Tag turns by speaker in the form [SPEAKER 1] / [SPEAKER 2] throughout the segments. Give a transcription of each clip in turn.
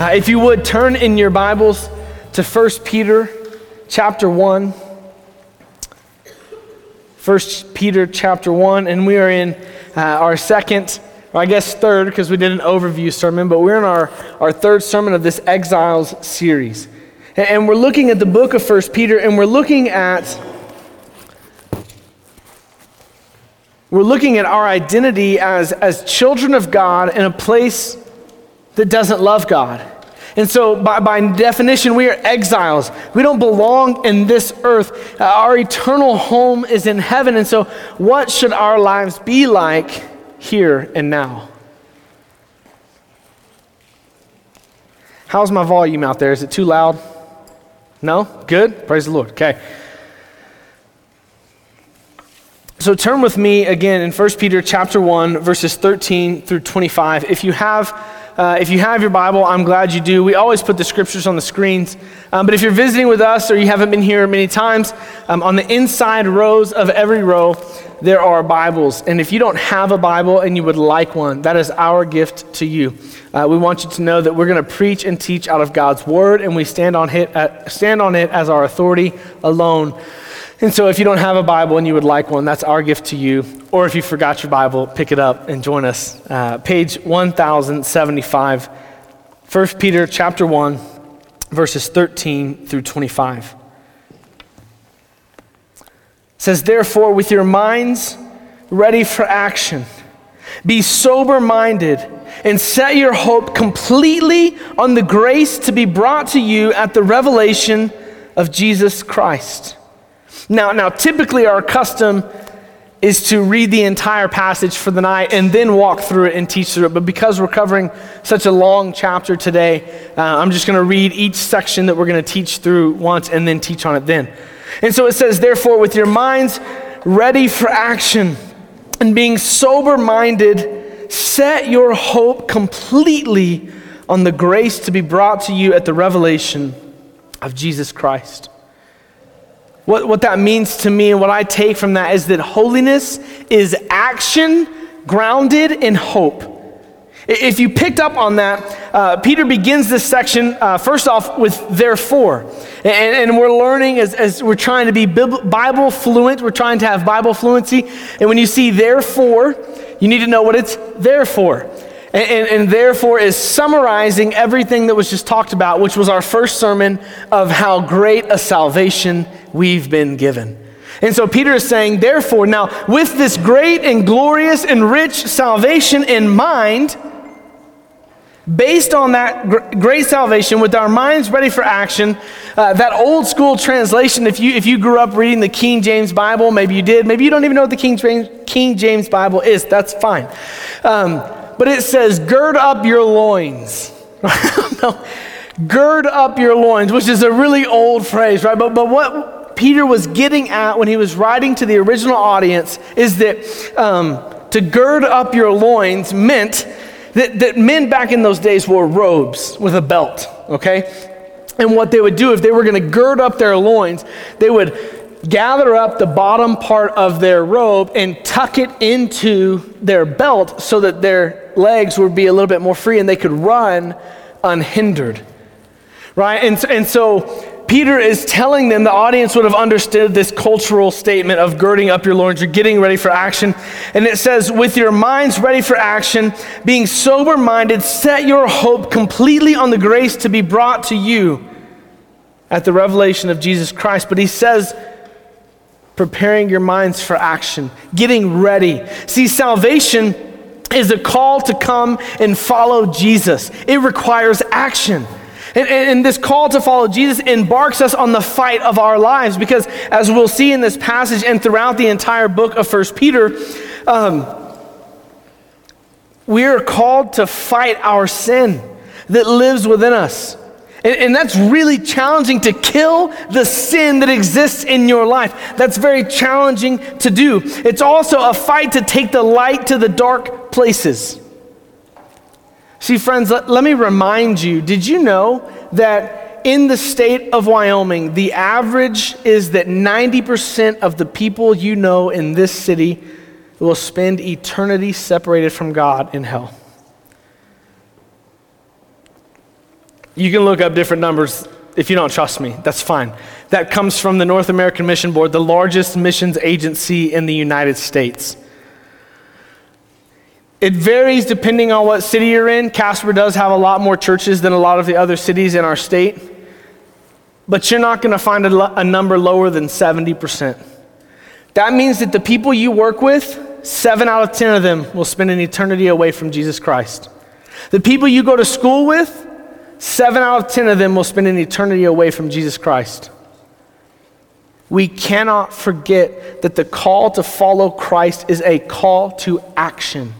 [SPEAKER 1] Uh, if you would turn in your Bibles to 1 Peter chapter 1. 1 Peter chapter 1, and we are in uh, our second, or I guess third, because we did an overview sermon, but we're in our, our third sermon of this Exiles series. And, and we're looking at the book of 1 Peter, and we're looking at we're looking at our identity as, as children of God in a place that doesn't love God. And so, by, by definition, we are exiles. We don't belong in this earth. Uh, our eternal home is in heaven. And so, what should our lives be like here and now? How's my volume out there? Is it too loud? No? Good? Praise the Lord. Okay. So turn with me again in 1 Peter chapter 1 verses 13 through 25. If you have uh, if you have your Bible, I'm glad you do. We always put the scriptures on the screens. Um, but if you're visiting with us or you haven't been here many times, um, on the inside rows of every row, there are Bibles. And if you don't have a Bible and you would like one, that is our gift to you. Uh, we want you to know that we're going to preach and teach out of God's Word, and we stand on it, uh, stand on it as our authority alone. And so, if you don't have a Bible and you would like one, that's our gift to you. Or if you forgot your Bible, pick it up and join us. Uh, page 1075, 1 Peter chapter 1, verses 13 through 25. It says, Therefore, with your minds ready for action, be sober minded and set your hope completely on the grace to be brought to you at the revelation of Jesus Christ. Now, now, typically our custom is to read the entire passage for the night and then walk through it and teach through it. But because we're covering such a long chapter today, uh, I'm just going to read each section that we're going to teach through once and then teach on it then. And so it says, therefore, with your minds ready for action and being sober minded, set your hope completely on the grace to be brought to you at the revelation of Jesus Christ. What, what that means to me and what I take from that is that holiness is action grounded in hope. If you picked up on that, uh, Peter begins this section uh, first off with therefore. And, and, we're learning as, as we're trying to be Bible fluent, we're trying to have Bible fluency. And when you see therefore, you need to know what it's there for. And, and, and, therefore is summarizing everything that was just talked about, which was our first sermon of how great a salvation we've been given. And so Peter is saying, therefore, now with this great and glorious and rich salvation in mind, based on that gr- great salvation, with our minds ready for action, uh, that old school translation, if you, if you grew up reading the King James Bible, maybe you did, maybe you don't even know what the King James, King James Bible is, that's fine. Um, but it says, gird up your loins. no, gird up your loins, which is a really old phrase, right? But, but what Peter was getting at when he was writing to the original audience is that um, to gird up your loins meant that, that men back in those days wore robes with a belt, okay? And what they would do if they were going to gird up their loins, they would gather up the bottom part of their robe and tuck it into their belt so that their legs would be a little bit more free and they could run unhindered. Right? And, and so Peter is telling them, the audience would have understood this cultural statement of girding up your loins, you're getting ready for action. And it says, with your minds ready for action, being sober minded, set your hope completely on the grace to be brought to you at the revelation of Jesus Christ. But he says, preparing your minds for action, getting ready. See, salvation is a call to come and follow Jesus, it requires action. And, and, this call to follow Jesus embarks us on the fight of our lives because, as we'll see in this passage and throughout the entire book of First Peter, um, we are called to fight our sin that lives within us. And, and that's really challenging to kill the sin that exists in your life. That's very challenging to do. It's also a fight to take the light to the dark places. See, friends, let, let me remind you did you know that in the state of Wyoming, the average is that 90% of the people you know in this city will spend eternity separated from God in hell? You can look up different numbers if you don't trust me. That's fine. That comes from the North American Mission Board, the largest missions agency in the United States. It varies depending on what city you're in. Casper does have a lot more churches than a lot of the other cities in our state. But you're not going to find a, a, number lower than 70%. That means that the people you work with, seven out of 10 of them will spend an eternity away from Jesus Christ. The people you go to school with, seven out of 10 of them will spend an eternity away from Jesus Christ. We cannot forget that the call to follow Christ is a call to action.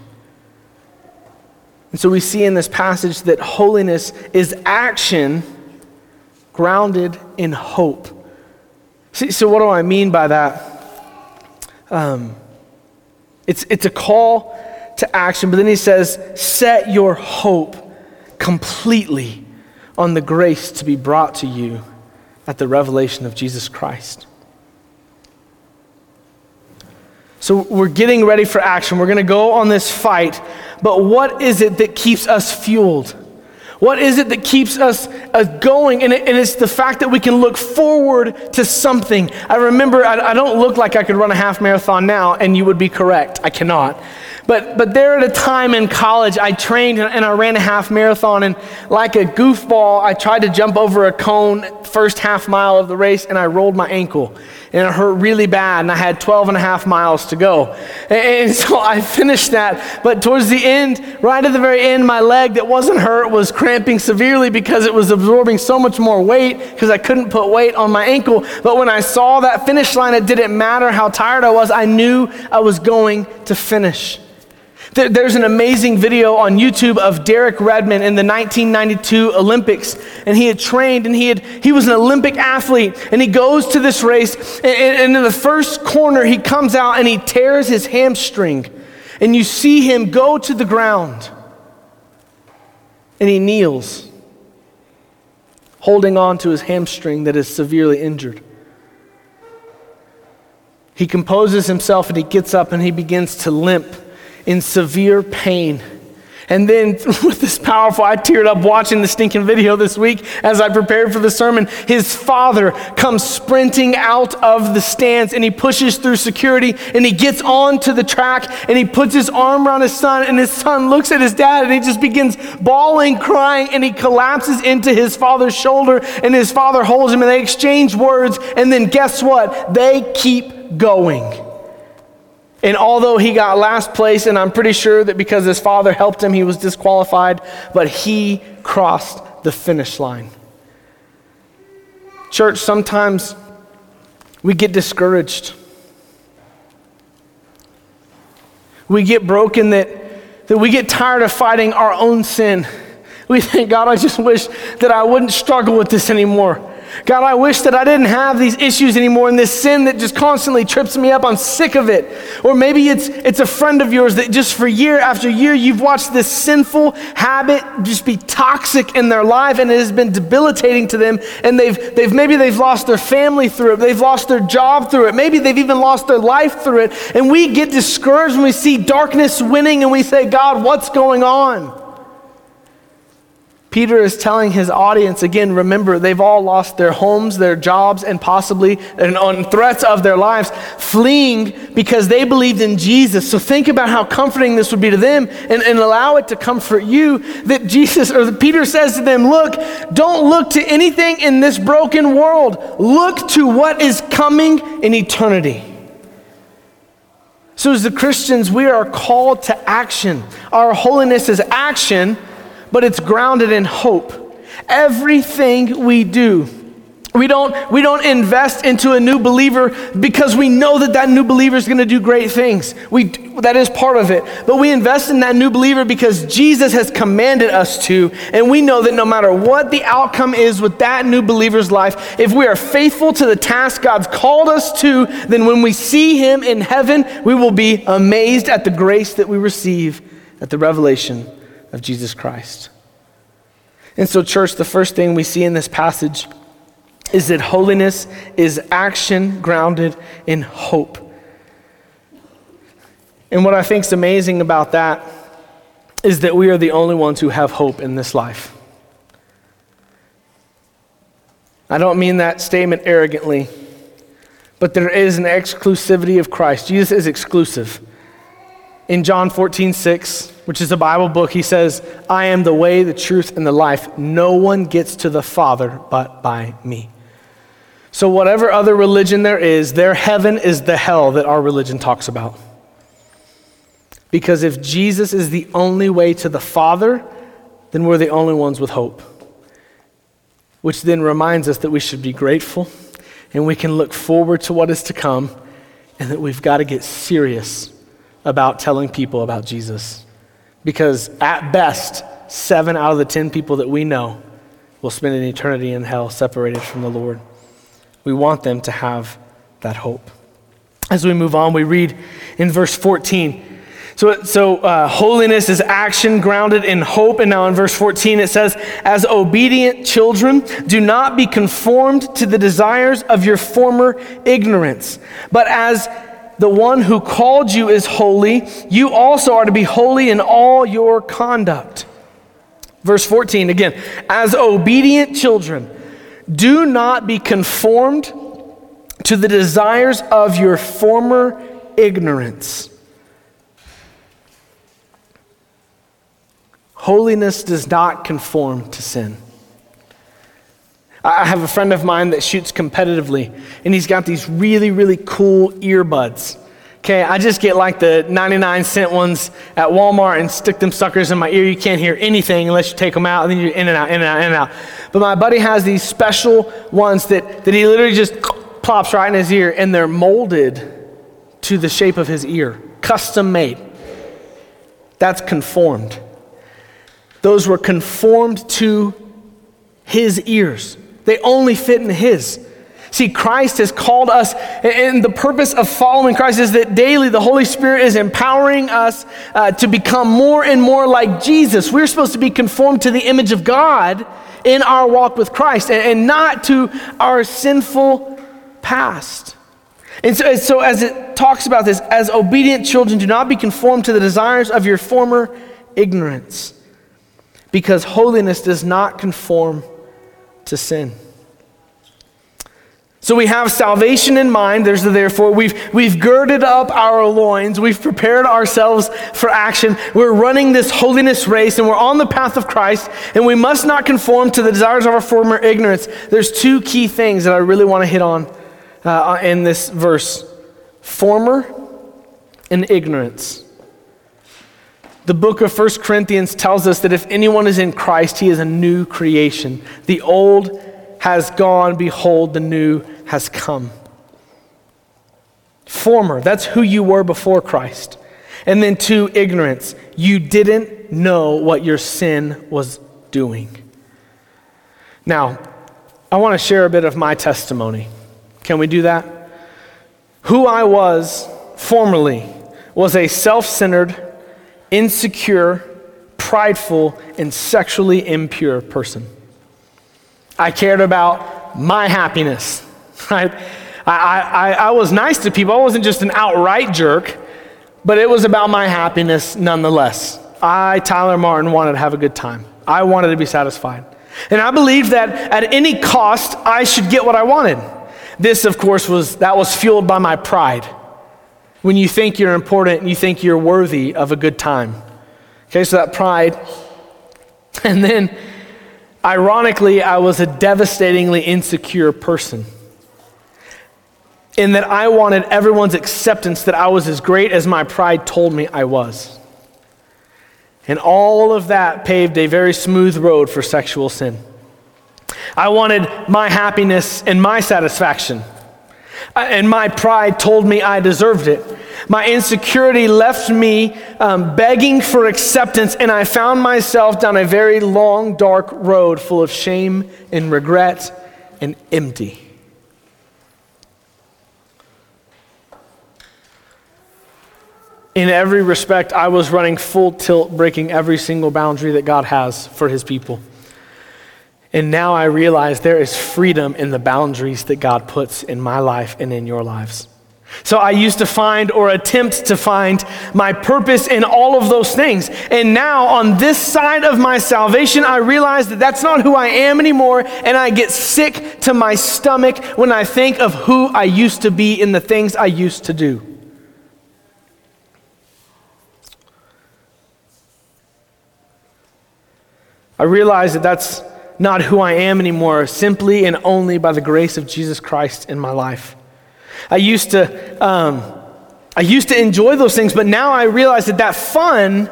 [SPEAKER 1] And so we see in this passage that holiness is action grounded in hope. See, so, what do I mean by that? Um, it's, it's a call to action, but then he says, set your hope completely on the grace to be brought to you at the revelation of Jesus Christ. So we're getting ready for action. We're going to go on this fight. But what is it that keeps us fueled? What is it that keeps us uh, going? And, it, and, it's the fact that we can look forward to something. I remember, I, I don't look like I could run a half marathon now, and you would be correct. I cannot. But, but there at a time in college, I trained and I ran a half marathon. And like a goofball, I tried to jump over a cone first half mile of the race and I rolled my ankle. And it hurt really bad. And I had 12 and a half miles to go. And, and so I finished that. But towards the end, right at the very end, my leg that wasn't hurt was cramping severely because it was absorbing so much more weight because I couldn't put weight on my ankle. But when I saw that finish line, it didn't matter how tired I was. I knew I was going to finish. There's an amazing video on YouTube of Derek Redmond in the 1992 Olympics. And he had trained and he, had, he was an Olympic athlete. And he goes to this race. And, and in the first corner, he comes out and he tears his hamstring. And you see him go to the ground. And he kneels, holding on to his hamstring that is severely injured. He composes himself and he gets up and he begins to limp in severe pain. And then with this powerful, I teared up watching the stinking video this week as I prepared for the sermon. His father comes sprinting out of the stands and he pushes through security and he gets onto the track and he puts his arm around his son and his son looks at his dad and he just begins bawling, crying, and he collapses into his father's shoulder and his father holds him and they exchange words. And then guess what? They keep going. And although he got last place, and I'm pretty sure that because his father helped him, he was disqualified, but he crossed the finish line. Church, sometimes we get discouraged. We get broken that, that we get tired of fighting our own sin. We think, God, I just wish that I wouldn't struggle with this anymore. God, I wish that I didn't have these issues anymore and this sin that just constantly trips me up. I'm sick of it. Or maybe it's, it's a friend of yours that just for year after year you've watched this sinful habit just be toxic in their life and it has been debilitating to them. And they've, they've maybe they've lost their family through it. They've lost their job through it. Maybe they've even lost their life through it. And we get discouraged when we see darkness winning and we say, God, what's going on? Peter is telling his audience again, remember, they've all lost their homes, their jobs, and possibly and on threats of their lives, fleeing because they believed in Jesus. So think about how comforting this would be to them and, and allow it to comfort you that Jesus, or Peter says to them, Look, don't look to anything in this broken world. Look to what is coming in eternity. So, as the Christians, we are called to action. Our holiness is action but it's grounded in hope. Everything we do, we don't, we don't invest into a new believer because we know that that new believer is going to do great things. We, that is part of it. But we invest in that new believer because Jesus has commanded us to. And we know that no matter what the outcome is with that new believer's life, if we are faithful to the task God's called us to, then when we see him in heaven, we will be amazed at the grace that we receive at the revelation of Jesus Christ. And so, church, the first thing we see in this passage is that holiness is action grounded in hope. And what I think is amazing about that is that we are the only ones who have hope in this life. I don't mean that statement arrogantly, but there is an exclusivity of Christ. Jesus is exclusive. In John 14, 6, which is a Bible book, he says, I am the way, the truth, and the life. No one gets to the Father but by me. So, whatever other religion there is, their heaven is the hell that our religion talks about. Because if Jesus is the only way to the Father, then we're the only ones with hope. Which then reminds us that we should be grateful and we can look forward to what is to come and that we've got to get serious about telling people about Jesus. Because at best, seven out of the ten people that we know will spend an eternity in hell separated from the Lord. We want them to have that hope. As we move on, we read in verse 14. So, so uh, holiness is action grounded in hope. And now in verse 14 it says, As obedient children, do not be conformed to the desires of your former ignorance, but as the one who called you is holy, you also are to be holy in all your conduct. Verse 14 again, as obedient children, do not be conformed to the desires of your former ignorance. Holiness does not conform to sin. I have a friend of mine that shoots competitively, and he's got these really, really cool earbuds. Okay, I just get like the 99 cent ones at Walmart and stick them suckers in my ear. You can't hear anything unless you take them out, and then you're in and out, in and out, in and out. But my buddy has these special ones that, that he literally just plops right in his ear, and they're molded to the shape of his ear, custom made. That's conformed. Those were conformed to his ears. They only fit in his. See, Christ has called us, and the purpose of following Christ is that daily the Holy Spirit is empowering us uh, to become more and more like Jesus. We're supposed to be conformed to the image of God in our walk with Christ and, and not to our sinful past. And so, so, as it talks about this, as obedient children, do not be conformed to the desires of your former ignorance, because holiness does not conform to sin. So we have salvation in mind. There's the therefore. We've, we've girded up our loins. We've prepared ourselves for action. We're running this holiness race and we're on the path of Christ and we must not conform to the desires of our former ignorance. There's two key things that I really want to hit on uh, in this verse former and ignorance. The book of 1 Corinthians tells us that if anyone is in Christ, he is a new creation. The old has gone, behold, the new has come. Former, that's who you were before Christ. And then two, ignorance. You didn't know what your sin was doing. Now, I want to share a bit of my testimony. Can we do that? Who I was formerly was a self centered, insecure, prideful, and sexually impure person. I cared about my happiness. Right? I, I, I was nice to people. I wasn't just an outright jerk, but it was about my happiness nonetheless. I, Tyler Martin, wanted to have a good time. I wanted to be satisfied. And I believed that at any cost, I should get what I wanted. This, of course, was that was fueled by my pride. When you think you're important, and you think you're worthy of a good time. Okay, so that pride. And then Ironically, I was a devastatingly insecure person. In that I wanted everyone's acceptance that I was as great as my pride told me I was. And all of that paved a very smooth road for sexual sin. I wanted my happiness and my satisfaction. Uh, and my pride told me I deserved it. My insecurity left me um, begging for acceptance, and I found myself down a very long, dark road full of shame and regret and empty. In every respect, I was running full tilt, breaking every single boundary that God has for his people. And now I realize there is freedom in the boundaries that God puts in my life and in your lives. So I used to find or attempt to find my purpose in all of those things. And now, on this side of my salvation, I realize that that's not who I am anymore. And I get sick to my stomach when I think of who I used to be in the things I used to do. I realize that that's not who I am anymore, simply and only by the grace of Jesus Christ in my life. I used to, um, I used to enjoy those things, but now I realize that that fun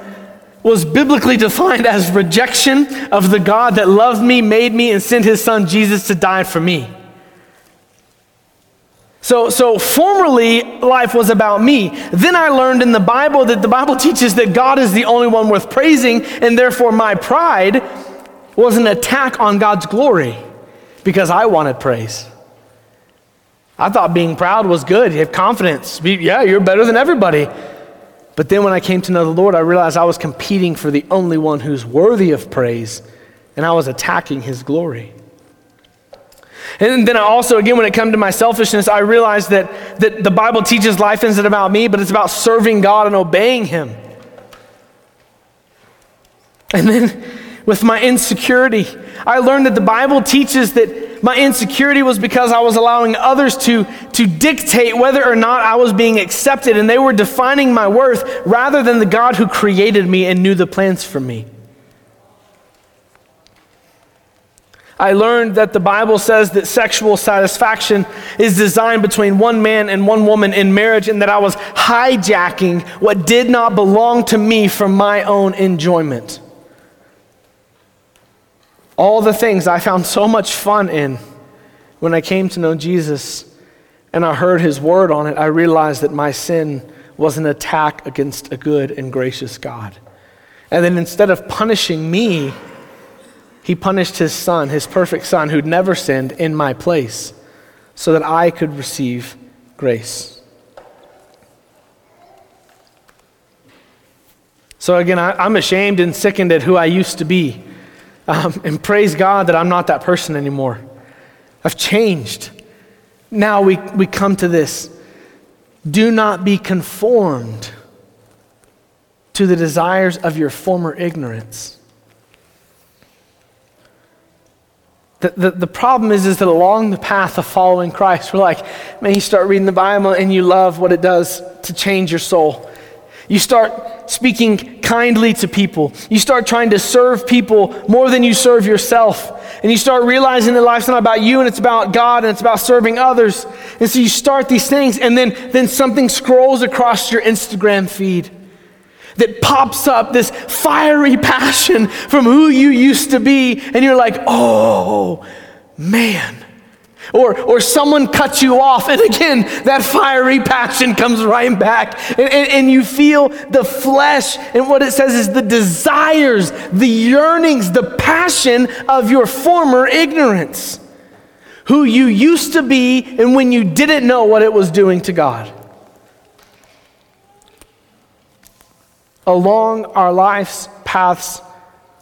[SPEAKER 1] was biblically defined as rejection of the God that loved me, made me, and sent his son Jesus to die for me. So, so formerly, life was about me. Then I learned in the Bible that the Bible teaches that God is the only one worth praising, and therefore my pride was an attack on God's glory because I wanted praise. I thought being proud was good. You have confidence. Yeah, you're better than everybody. But then when I came to know the Lord, I realized I was competing for the only one who's worthy of praise, and I was attacking his glory. And then I also, again, when it comes to my selfishness, I realized that, that the Bible teaches life isn't about me, but it's about serving God and obeying Him. And then with my insecurity, I learned that the Bible teaches that my insecurity was because I was allowing others to, to dictate whether or not I was being accepted, and they were defining my worth rather than the God who created me and knew the plans for me. I learned that the Bible says that sexual satisfaction is designed between one man and one woman in marriage, and that I was hijacking what did not belong to me for my own enjoyment. All the things I found so much fun in when I came to know Jesus and I heard his word on it, I realized that my sin was an attack against a good and gracious God. And then instead of punishing me, he punished his son, his perfect son, who'd never sinned, in my place so that I could receive grace. So again, I, am ashamed and sickened at who I used to be. Um, and praise God that I'm not that person anymore. I've changed. Now we, we come to this do not be conformed to the desires of your former ignorance. The, the, the, problem is, is that along the path of following Christ, we're like, man, you start reading the Bible and you love what it does to change your soul. You start speaking kindly to people. You start trying to serve people more than you serve yourself. And you start realizing that life's not about you and it's about God and it's about serving others. And so you start these things, and then, then something scrolls across your Instagram feed that pops up this fiery passion from who you used to be. And you're like, oh, man. Or, or someone cuts you off, and again, that fiery passion comes right back. And, and, and, you feel the flesh, and what it says is the desires, the yearnings, the passion of your former ignorance. Who you used to be, and when you didn't know what it was doing to God. Along our life's paths,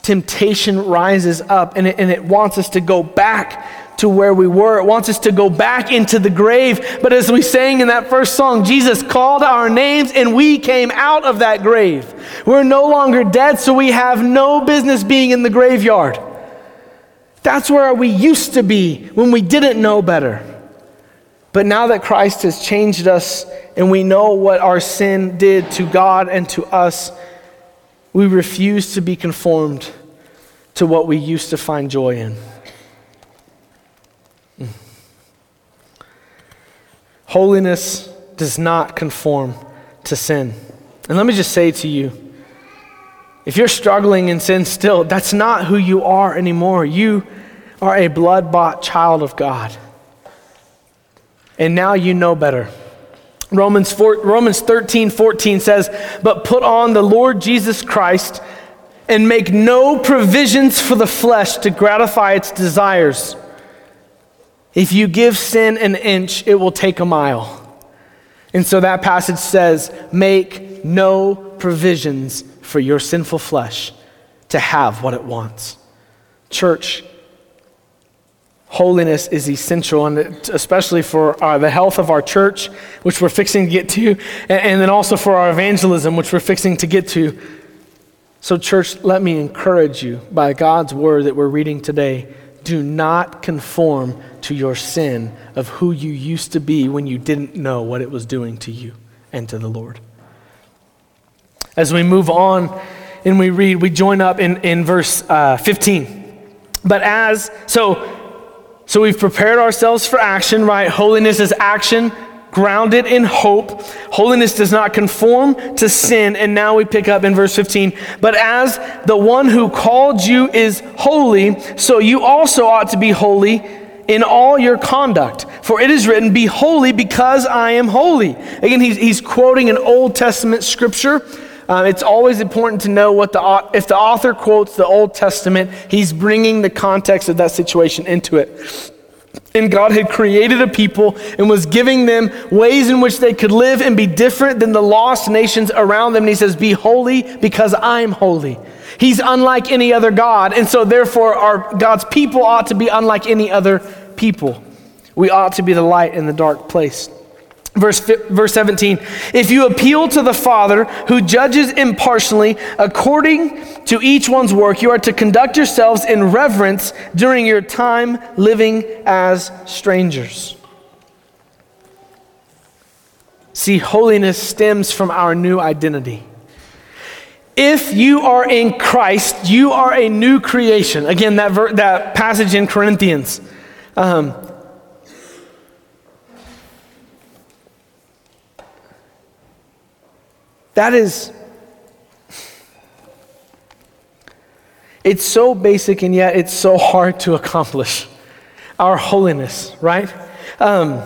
[SPEAKER 1] temptation rises up, and it, and it wants us to go back to where we were. It wants us to go back into the grave. But as we sang in that first song, Jesus called our names and we came out of that grave. We're no longer dead, so we have no business being in the graveyard. That's where we used to be when we didn't know better. But now that Christ has changed us and we know what our sin did to God and to us, we refuse to be conformed to what we used to find joy in. Mm. Holiness does not conform to sin. And let me just say to you if you're struggling in sin still, that's not who you are anymore. You are a blood bought child of God. And now you know better. Romans, 4, Romans 13, 14 says, But put on the Lord Jesus Christ and make no provisions for the flesh to gratify its desires. If you give sin an inch, it will take a mile. And so that passage says, make no provisions for your sinful flesh to have what it wants. Church, holiness is essential, and especially for uh, the health of our church, which we're fixing to get to, and, and then also for our evangelism, which we're fixing to get to. So, church, let me encourage you by God's word that we're reading today do not conform to your sin of who you used to be when you didn't know what it was doing to you and to the Lord. As we move on and we read, we join up in, in verse uh, 15. But as, so so we've prepared ourselves for action, right? Holiness is action grounded in hope. Holiness does not conform to sin. And now we pick up in verse 15. But as the one who called you is holy, so you also ought to be holy in all your conduct. For it is written, Be holy because I am holy. Again, he's, he's quoting an Old Testament scripture. Uh, it's always important to know what the if the author quotes the Old Testament, he's bringing the context of that situation into it. And God had created a people and was giving them ways in which they could live and be different than the lost nations around them. And he says, Be holy because I'm holy. He's unlike any other God. And so, therefore, our God's people ought to be unlike any other people. We ought to be the light in the dark place. Verse, verse 17, if you appeal to the Father who judges impartially according to each one's work, you are to conduct yourselves in reverence during your time living as strangers. See, holiness stems from our new identity. If you are in Christ, you are a new creation. Again, that, ver- that passage in Corinthians. Um, That is, it's so basic and yet it's so hard to accomplish. Our holiness, right? Um,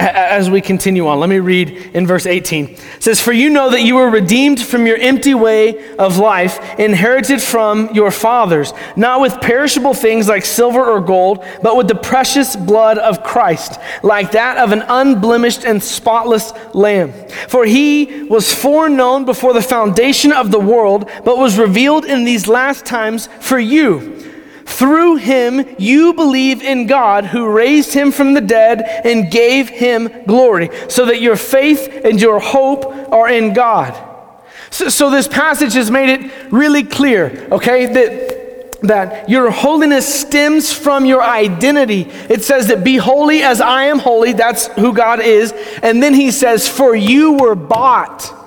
[SPEAKER 1] as we continue on. Let me read in verse 18. It says, For you know that you were redeemed from your empty way of life, inherited from your fathers, not with perishable things like silver or gold, but with the precious blood of Christ, like that of an unblemished and spotless lamb. For he was foreknown before the foundation of the world, but was revealed in these last times for you through him, you believe in God who raised him from the dead and gave him glory, so that your faith and your hope are in God. So, so this passage has made it really clear, okay, that, that your holiness stems from your identity. It says that be holy as I am holy, that's who God is. And then he says, for you were bought.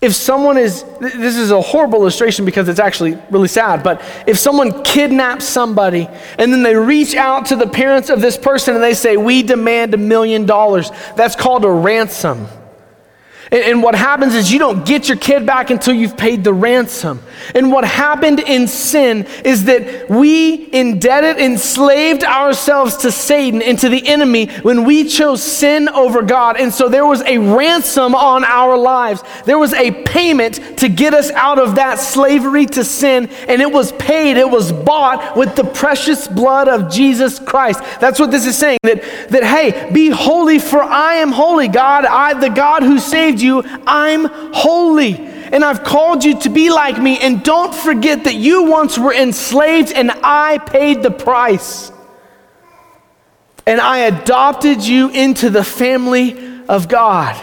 [SPEAKER 1] If someone is, this is a horrible illustration because it's actually really sad, but if someone kidnaps somebody and then they reach out to the parents of this person and they say, We demand a million dollars, that's called a ransom. And, what happens is you don't get your kid back until you've paid the ransom. And what happened in sin is that we indebted, enslaved ourselves to Satan and to the enemy when we chose sin over God. And so there was a ransom on our lives. There was a payment to get us out of that slavery to sin. And it was paid, it was bought with the precious blood of Jesus Christ. That's what this is saying that, that hey, be holy, for I am holy. God, I, the God who saved you, I'm holy and I've called you to be like me. And don't forget that you once were enslaved and I paid the price. And I adopted you into the family of God.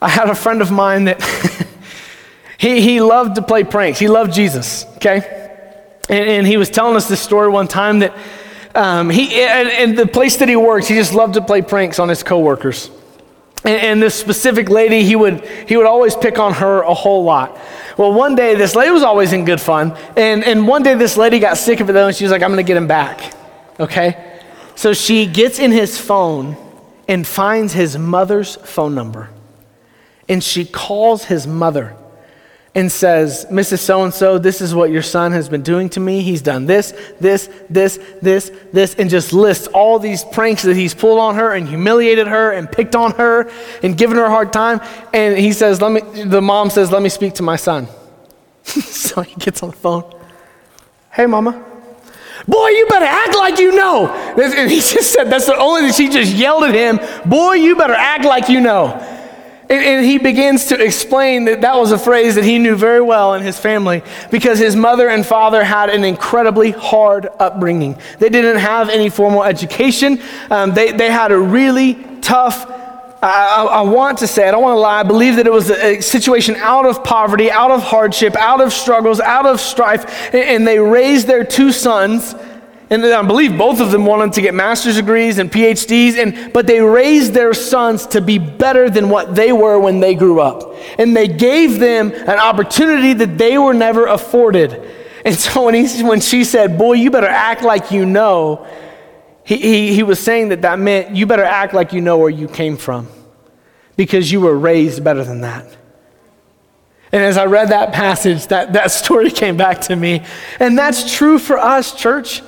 [SPEAKER 1] I had a friend of mine that he, he loved to play pranks. He loved Jesus, okay? And, and he was telling us this story one time that um, he, and, and, the place that he works, he just loved to play pranks on his coworkers. And, and this specific lady, he would, he would always pick on her a whole lot. Well, one day, this lady was always in good fun. And, and one day, this lady got sick of it, though, and she was like, I'm going to get him back. Okay? So she gets in his phone and finds his mother's phone number. And she calls his mother and says, Mrs. So and so, this is what your son has been doing to me. He's done this, this, this, this, this, and just lists all these pranks that he's pulled on her and humiliated her and picked on her and given her a hard time. And he says, Let me, the mom says, Let me speak to my son. so he gets on the phone. Hey, mama. Boy, you better act like you know. And he just said, That's the only thing. She just yelled at him, Boy, you better act like you know. And, and, he begins to explain that that was a phrase that he knew very well in his family because his mother and father had an incredibly hard upbringing. They didn't have any formal education, um, they, they had a really tough I, I, want to say, I don't want to lie, I believe that it was a, situation out of poverty, out of hardship, out of struggles, out of strife, and, and they raised their two sons. And I believe both of them wanted to get master's degrees and PhDs, and, but they raised their sons to be better than what they were when they grew up. And they gave them an opportunity that they were never afforded. And so when, he, when she said, Boy, you better act like you know, he, he, he was saying that that meant you better act like you know where you came from because you were raised better than that. And as I read that passage, that, that story came back to me. And that's true for us, church.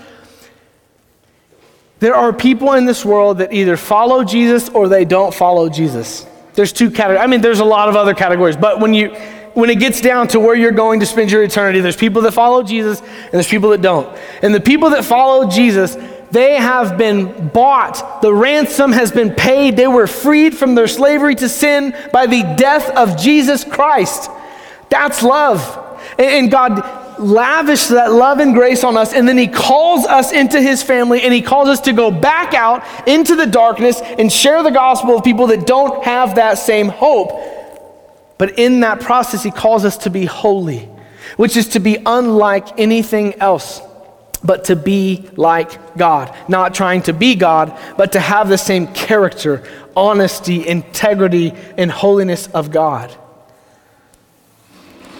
[SPEAKER 1] There are people in this world that either follow Jesus or they don't follow Jesus. There's two categories. I mean, there's a lot of other categories, but when you when it gets down to where you're going to spend your eternity, there's people that follow Jesus and there's people that don't. And the people that follow Jesus, they have been bought. The ransom has been paid. They were freed from their slavery to sin by the death of Jesus Christ. That's love. And God lavished that love and grace on us, and then He calls us into His family, and He calls us to go back out into the darkness and share the gospel with people that don't have that same hope. But in that process, He calls us to be holy, which is to be unlike anything else but to be like God. Not trying to be God, but to have the same character, honesty, integrity, and holiness of God.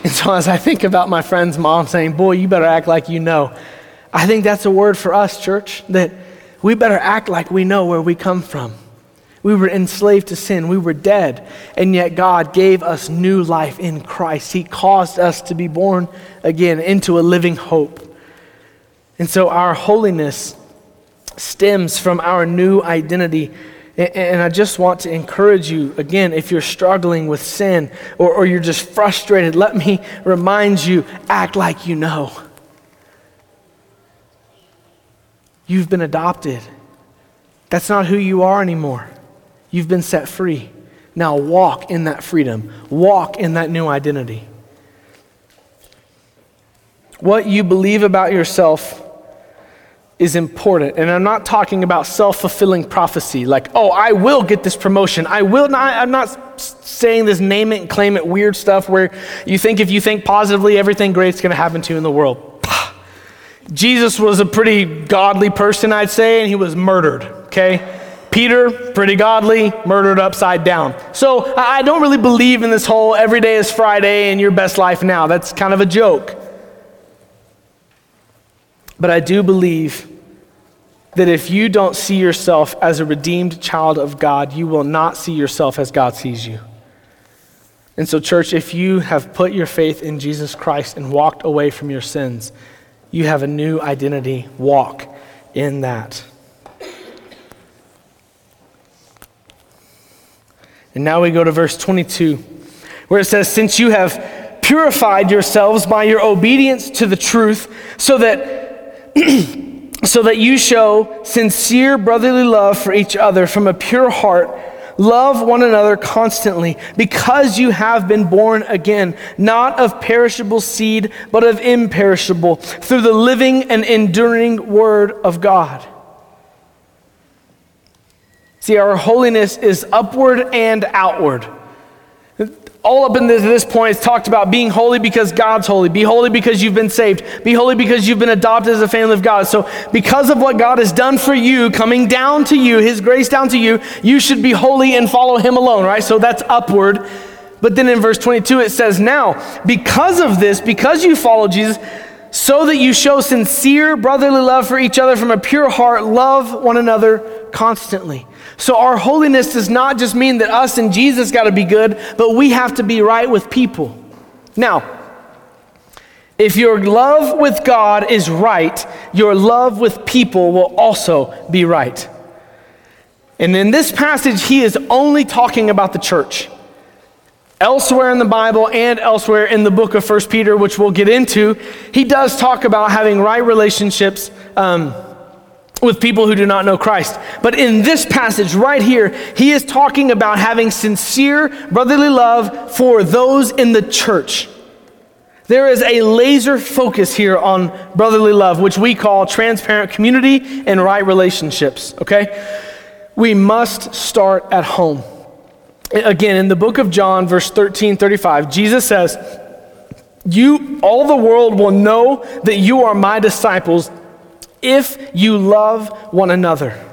[SPEAKER 1] And so, as I think about my friend's mom saying, Boy, you better act like you know, I think that's a word for us, church, that we better act like we know where we come from. We were enslaved to sin. We were dead. And yet God gave us new life in Christ. He caused us to be born again into a living hope. And so our holiness stems from our new identity. And I just want to encourage you again, if you're struggling with sin or, or you're just frustrated, let me remind you act like you know. You've been adopted. That's not who you are anymore. You've been set free. Now walk in that freedom, walk in that new identity. What you believe about yourself is important. And I'm not talking about self fulfilling prophecy, like, oh, I will get this promotion. I will not, I'm not saying this name it and claim it weird stuff where you think if you think positively, everything great's going to happen to you in the world. Jesus was a pretty godly person, I'd say, and he was murdered, okay? Peter, pretty godly, murdered upside down. So I don't really believe in this whole every day is Friday and your best life now. That's kind of a joke. But I do believe that if you don't see yourself as a redeemed child of God, you will not see yourself as God sees you. And so, church, if you have put your faith in Jesus Christ and walked away from your sins, you have a new identity. Walk in that. And now we go to verse 22, where it says, Since you have purified yourselves by your obedience to the truth, so that so that you show sincere brotherly love for each other from a pure heart. Love one another constantly because you have been born again, not of perishable seed, but of imperishable, through the living and enduring Word of God. See, our holiness is upward and outward all up until this point, it's talked about being holy because God's holy. Be holy because you've been saved. Be holy because you've been adopted as a family of God. So, because of what God has done for you, coming down to you, His grace down to you, you should be holy and follow Him alone, right? So, that's upward. But then in verse 22, it says, Now, because of this, because you follow Jesus, so that you show sincere brotherly love for each other from a pure heart, love one another constantly. So, our holiness does not just mean that us and Jesus got to be good, but we have to be right with people. Now, if your love with God is right, your love with people will also be right. And in this passage, he is only talking about the church. Elsewhere in the Bible and elsewhere in the book of 1 Peter, which we'll get into, he does talk about having right relationships. Um, with people who do not know Christ. But in this passage right here, he is talking about having sincere brotherly love for those in the church. There is a laser focus here on brotherly love, which we call transparent community and right relationships, okay? We must start at home. Again, in the book of John, verse 13 35, Jesus says, You, all the world will know that you are my disciples if you love one another.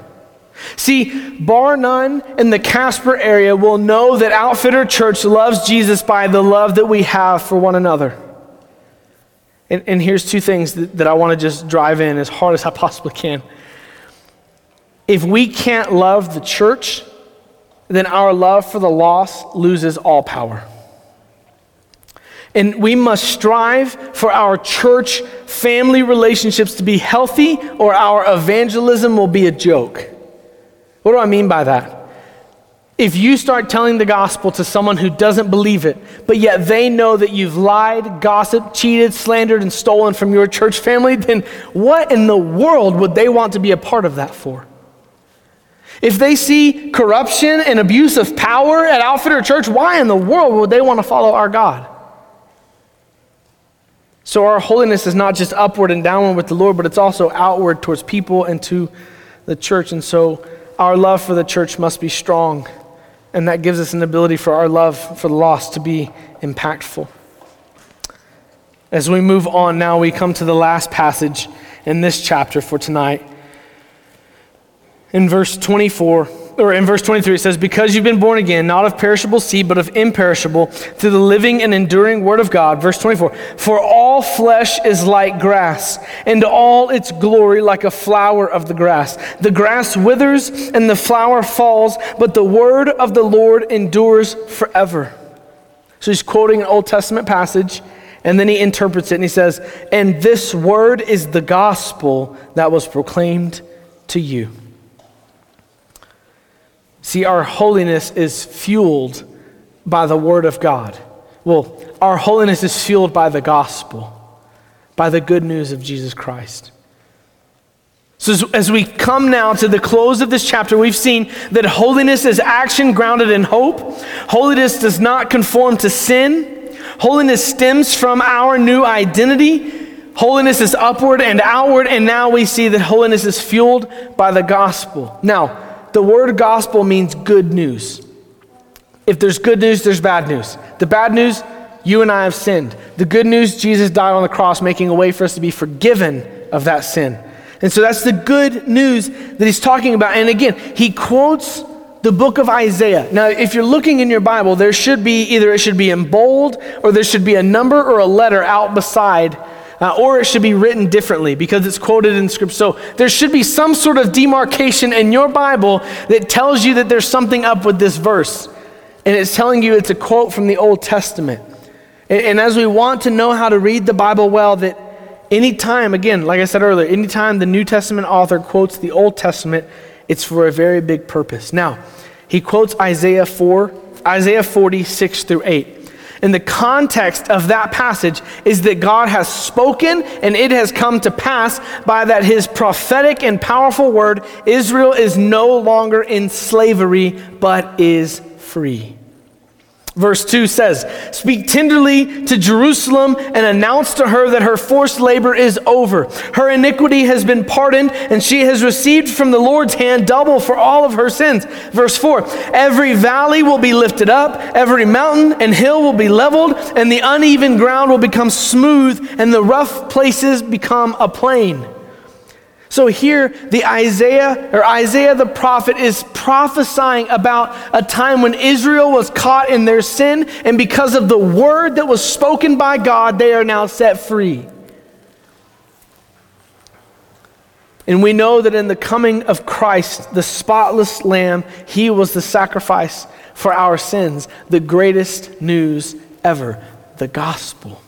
[SPEAKER 1] See, bar none in the Casper area will know that Outfitter Church loves Jesus by the love that we have for one another. And, and here's two things that, that I want to just drive in as hard as I possibly can. If we can't love the church, then our love for the lost loses all power. And we must strive for our church family relationships to be healthy, or our evangelism will be a joke. What do I mean by that? If you start telling the gospel to someone who doesn't believe it, but yet they know that you've lied, gossiped, cheated, slandered, and stolen from your church family, then what in the world would they want to be a part of that for? If they see corruption and abuse of power at Outfitter Church, why in the world would they want to follow our God? So, our holiness is not just upward and downward with the Lord, but it's also outward towards people and to the church. And so, our love for the church must be strong. And that gives us an ability for our love for the lost to be impactful. As we move on now, we come to the last passage in this chapter for tonight. In verse 24, or in verse 23, it says, Because you've been born again, not of perishable seed, but of imperishable, through the living and enduring word of God. Verse 24, For all flesh is like grass, and all its glory like a flower of the grass. The grass withers and the flower falls, but the word of the Lord endures forever. So he's quoting an Old Testament passage, and then he interprets it, and he says, And this word is the gospel that was proclaimed to you. See, our holiness is fueled by the Word of God. Well, our holiness is fueled by the gospel, by the good news of Jesus Christ. So, as, as, we come now to the close of this chapter, we've seen that holiness is action grounded in hope. Holiness does not conform to sin. Holiness stems from our new identity. Holiness is upward and outward, and now we see that holiness is fueled by the gospel. Now, the word gospel means good news. If there's good news, there's bad news. The bad news, you and I have sinned. The good news, Jesus died on the cross, making a way for us to be forgiven of that sin. And so that's the good news that he's talking about. And again, he quotes the book of Isaiah. Now, if you're looking in your Bible, there should be either it should be in bold or there should be a number or a letter out beside uh, or it should be written differently because it's quoted in Scripture. So there should be some sort of demarcation in your Bible that tells you that there's something up with this verse. And it's telling you it's a quote from the Old Testament. And, and as we want to know how to read the Bible well, that anytime, again, like I said earlier, anytime the New Testament author quotes the Old Testament, it's for a very big purpose. Now, he quotes Isaiah 4, Isaiah 46 through 8. And the context of that passage is that God has spoken and it has come to pass by that his prophetic and powerful word, Israel is no longer in slavery, but is free. Verse 2 says, Speak tenderly to Jerusalem and announce to her that her forced labor is over. Her iniquity has been pardoned, and she has received from the Lord's hand double for all of her sins. Verse 4 Every valley will be lifted up, every mountain and hill will be leveled, and the uneven ground will become smooth, and the rough places become a plain. So here, the Isaiah or Isaiah the prophet is prophesying about a time when Israel was caught in their sin, and because of the word that was spoken by God, they are now set free. And we know that in the coming of Christ, the spotless Lamb, he was the sacrifice for our sins, the greatest news ever, the gospel.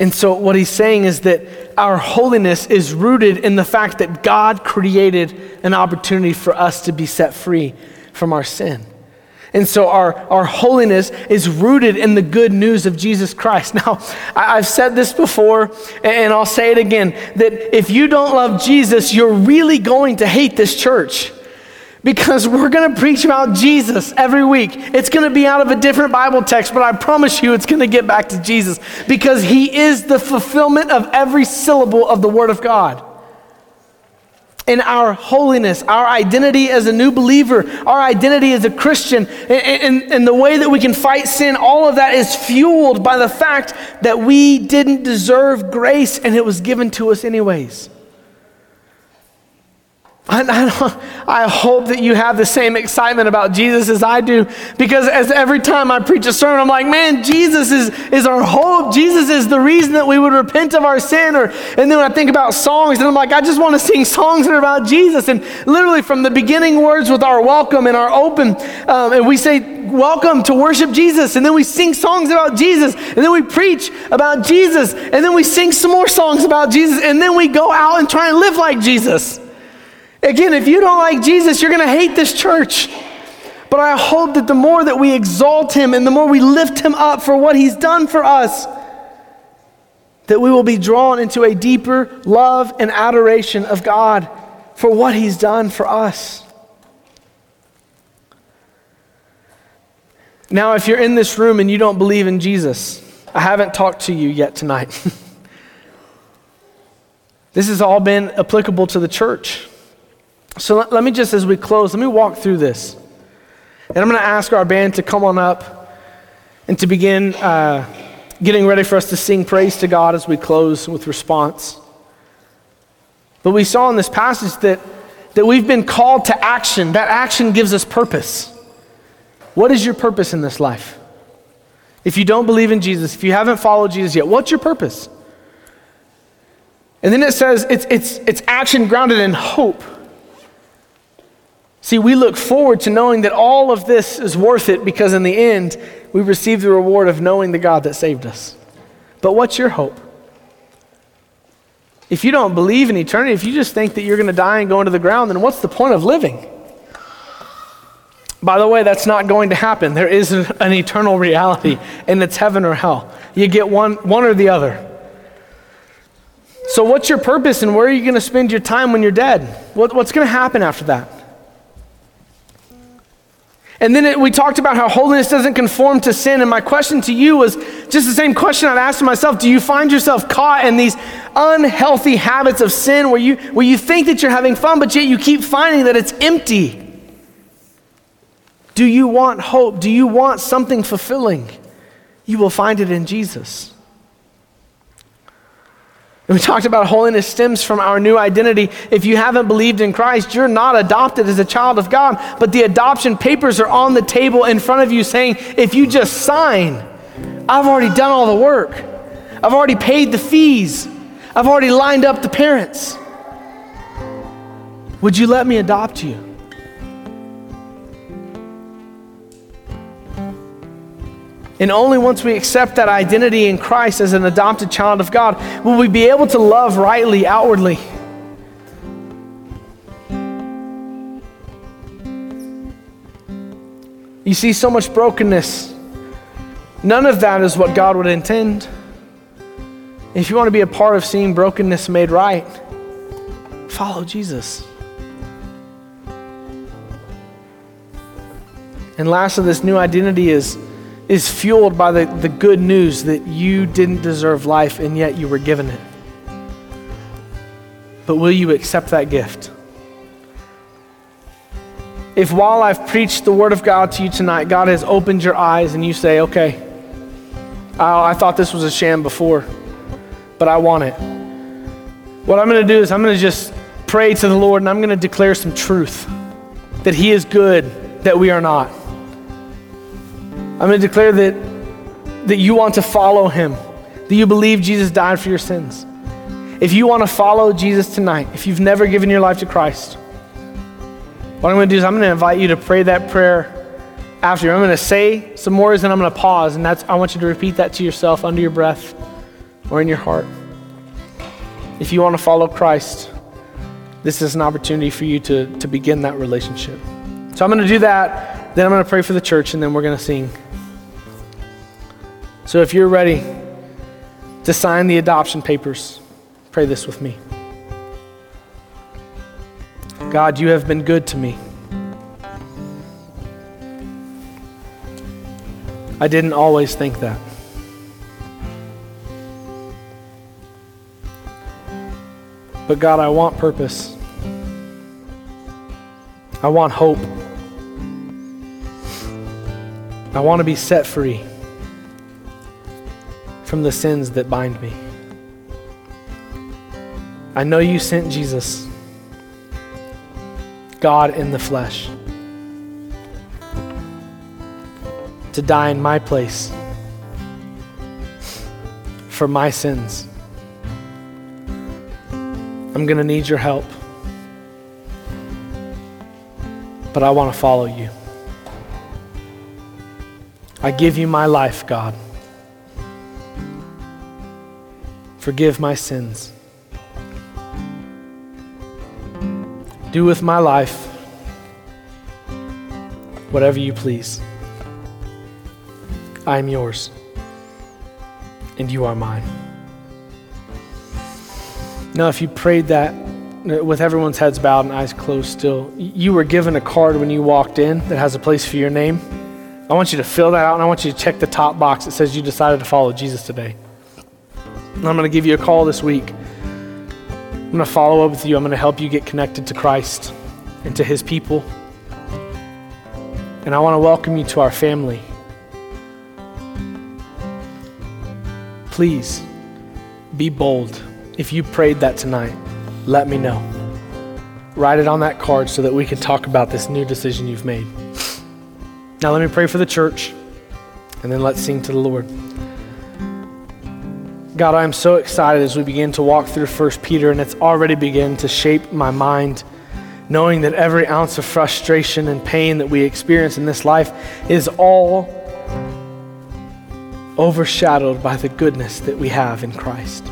[SPEAKER 1] And so, what he's saying is that our holiness is rooted in the fact that God created an opportunity for us to be set free from our sin. And so our, our holiness is rooted in the good news of Jesus Christ. Now, I, have said this before, and I'll say it again that if you don't love Jesus, you're really going to hate this church. Because we're going to preach about Jesus every week. It's going to be out of a different Bible text, but I promise you it's going to get back to Jesus because he is the fulfillment of every syllable of the Word of God in our holiness, our identity as a new believer, our identity as a Christian, and, and, and, the way that we can fight sin, all of that is fueled by the fact that we didn't deserve grace and it was given to us anyways. I, I, hope that you have the same excitement about Jesus as I do because as every time I preach a sermon, I'm like, man, Jesus is, is our hope. Jesus is the reason that we would repent of our sin. Or, and then when I think about songs, and I'm like, I just want to sing songs that are about Jesus. And literally from the beginning words with our welcome and our open, um, and we say, welcome to worship Jesus. And then we sing songs about Jesus. And then we preach about Jesus. And then we sing some more songs about Jesus. And then we go out and try and live like Jesus. Again, if you don't like Jesus, you're going to hate this church. But I hope that the more that we exalt him and the more we lift him up for what he's done for us, that we will be drawn into a deeper love and adoration of God for what he's done for us. Now, if you're in this room and you don't believe in Jesus, I haven't talked to you yet tonight. this has all been applicable to the church. So let, let, me just, as we close, let me walk through this. And I'm going to ask our band to come on up and to begin uh, getting ready for us to sing praise to God as we close with response. But we saw in this passage that, that we've been called to action. That action gives us purpose. What is your purpose in this life? If you don't believe in Jesus, if you haven't followed Jesus yet, what's your purpose? And then it says it's, it's, it's action grounded in hope. See, we look forward to knowing that all of this is worth it because in the end, we receive the reward of knowing the God that saved us. But what's your hope? If you don't believe in eternity, if you just think that you're going to die and go into the ground, then what's the point of living? By the way, that's not going to happen. There is an eternal reality, and it's heaven or hell. You get one, one or the other. So, what's your purpose, and where are you going to spend your time when you're dead? What, what's going to happen after that? And then it, we talked about how holiness doesn't conform to sin. And my question to you was just the same question I've asked myself. Do you find yourself caught in these unhealthy habits of sin where you, where you think that you're having fun, but yet you keep finding that it's empty? Do you want hope? Do you want something fulfilling? You will find it in Jesus. We talked about holiness stems from our new identity. If you haven't believed in Christ, you're not adopted as a child of God, but the adoption papers are on the table in front of you saying, if you just sign, I've already done all the work. I've already paid the fees. I've already lined up the parents. Would you let me adopt you? And only once we accept that identity in Christ as an adopted child of God will we be able to love rightly outwardly. You see so much brokenness. None of that is what God would intend. If you want to be a part of seeing brokenness made right, follow Jesus. And lastly, this new identity is is fueled by the, the good news that you didn't deserve life and yet you were given it. But will you accept that gift? If while I've preached the Word of God to you tonight, God has opened your eyes and you say, okay, I, I thought this was a sham before, but I want it. What I'm going to do is I'm going to just pray to the Lord and I'm going to declare some truth that He is good, that we are not. I'm going to declare that, that you want to follow him, that you believe Jesus died for your sins. If you want to follow Jesus tonight, if you've never given your life to Christ, what I'm going to do is I'm going to invite you to pray that prayer after. I'm going to say some words and I'm going to pause, and that's I want you to repeat that to yourself under your breath or in your heart. If you want to follow Christ, this is an opportunity for you to, to begin that relationship. So I'm going to do that Then I'm going to pray for the church and then we're going to sing. So if you're ready to sign the adoption papers, pray this with me. God, you have been good to me. I didn't always think that. But God, I want purpose. I want hope. I want to be set free from the sins that bind me. I know you sent Jesus, God in the flesh, to die in my place for my sins. I'm going to need your help. But I want to follow you. I give you my life, God. Forgive my sins. Do with my life whatever you please. I am yours, and you are mine. Now, if you prayed that uh, with everyone's heads bowed and eyes closed still, you were given a card when you walked in that has a place for your name. I want you to fill that out and I want you to check the top box that says you decided to follow Jesus today. And I'm going to give you a call this week. I'm going to follow up with you. I'm going to help you get connected to Christ and to his people. And I want to welcome you to our family. Please be bold. If you prayed that tonight, let me know. Write it on that card so that we can talk about this new decision you've made. Now, let me pray for the church, and then let's sing to the Lord. God, I am so excited as we begin to walk through 1 Peter, and it's already begun to shape my mind, knowing that every ounce of frustration and pain that we experience in this life is all overshadowed by the goodness that we have in Christ.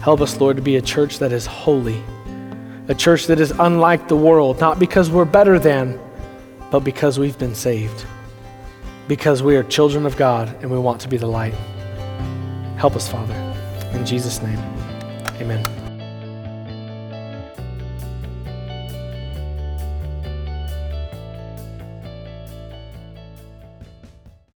[SPEAKER 1] Help us, Lord, to be a church that is holy, a church that is unlike the world, not because we're better than, but because we've been saved. Because we are children of God and we want to be the light. Help us, Father. In Jesus' name, amen.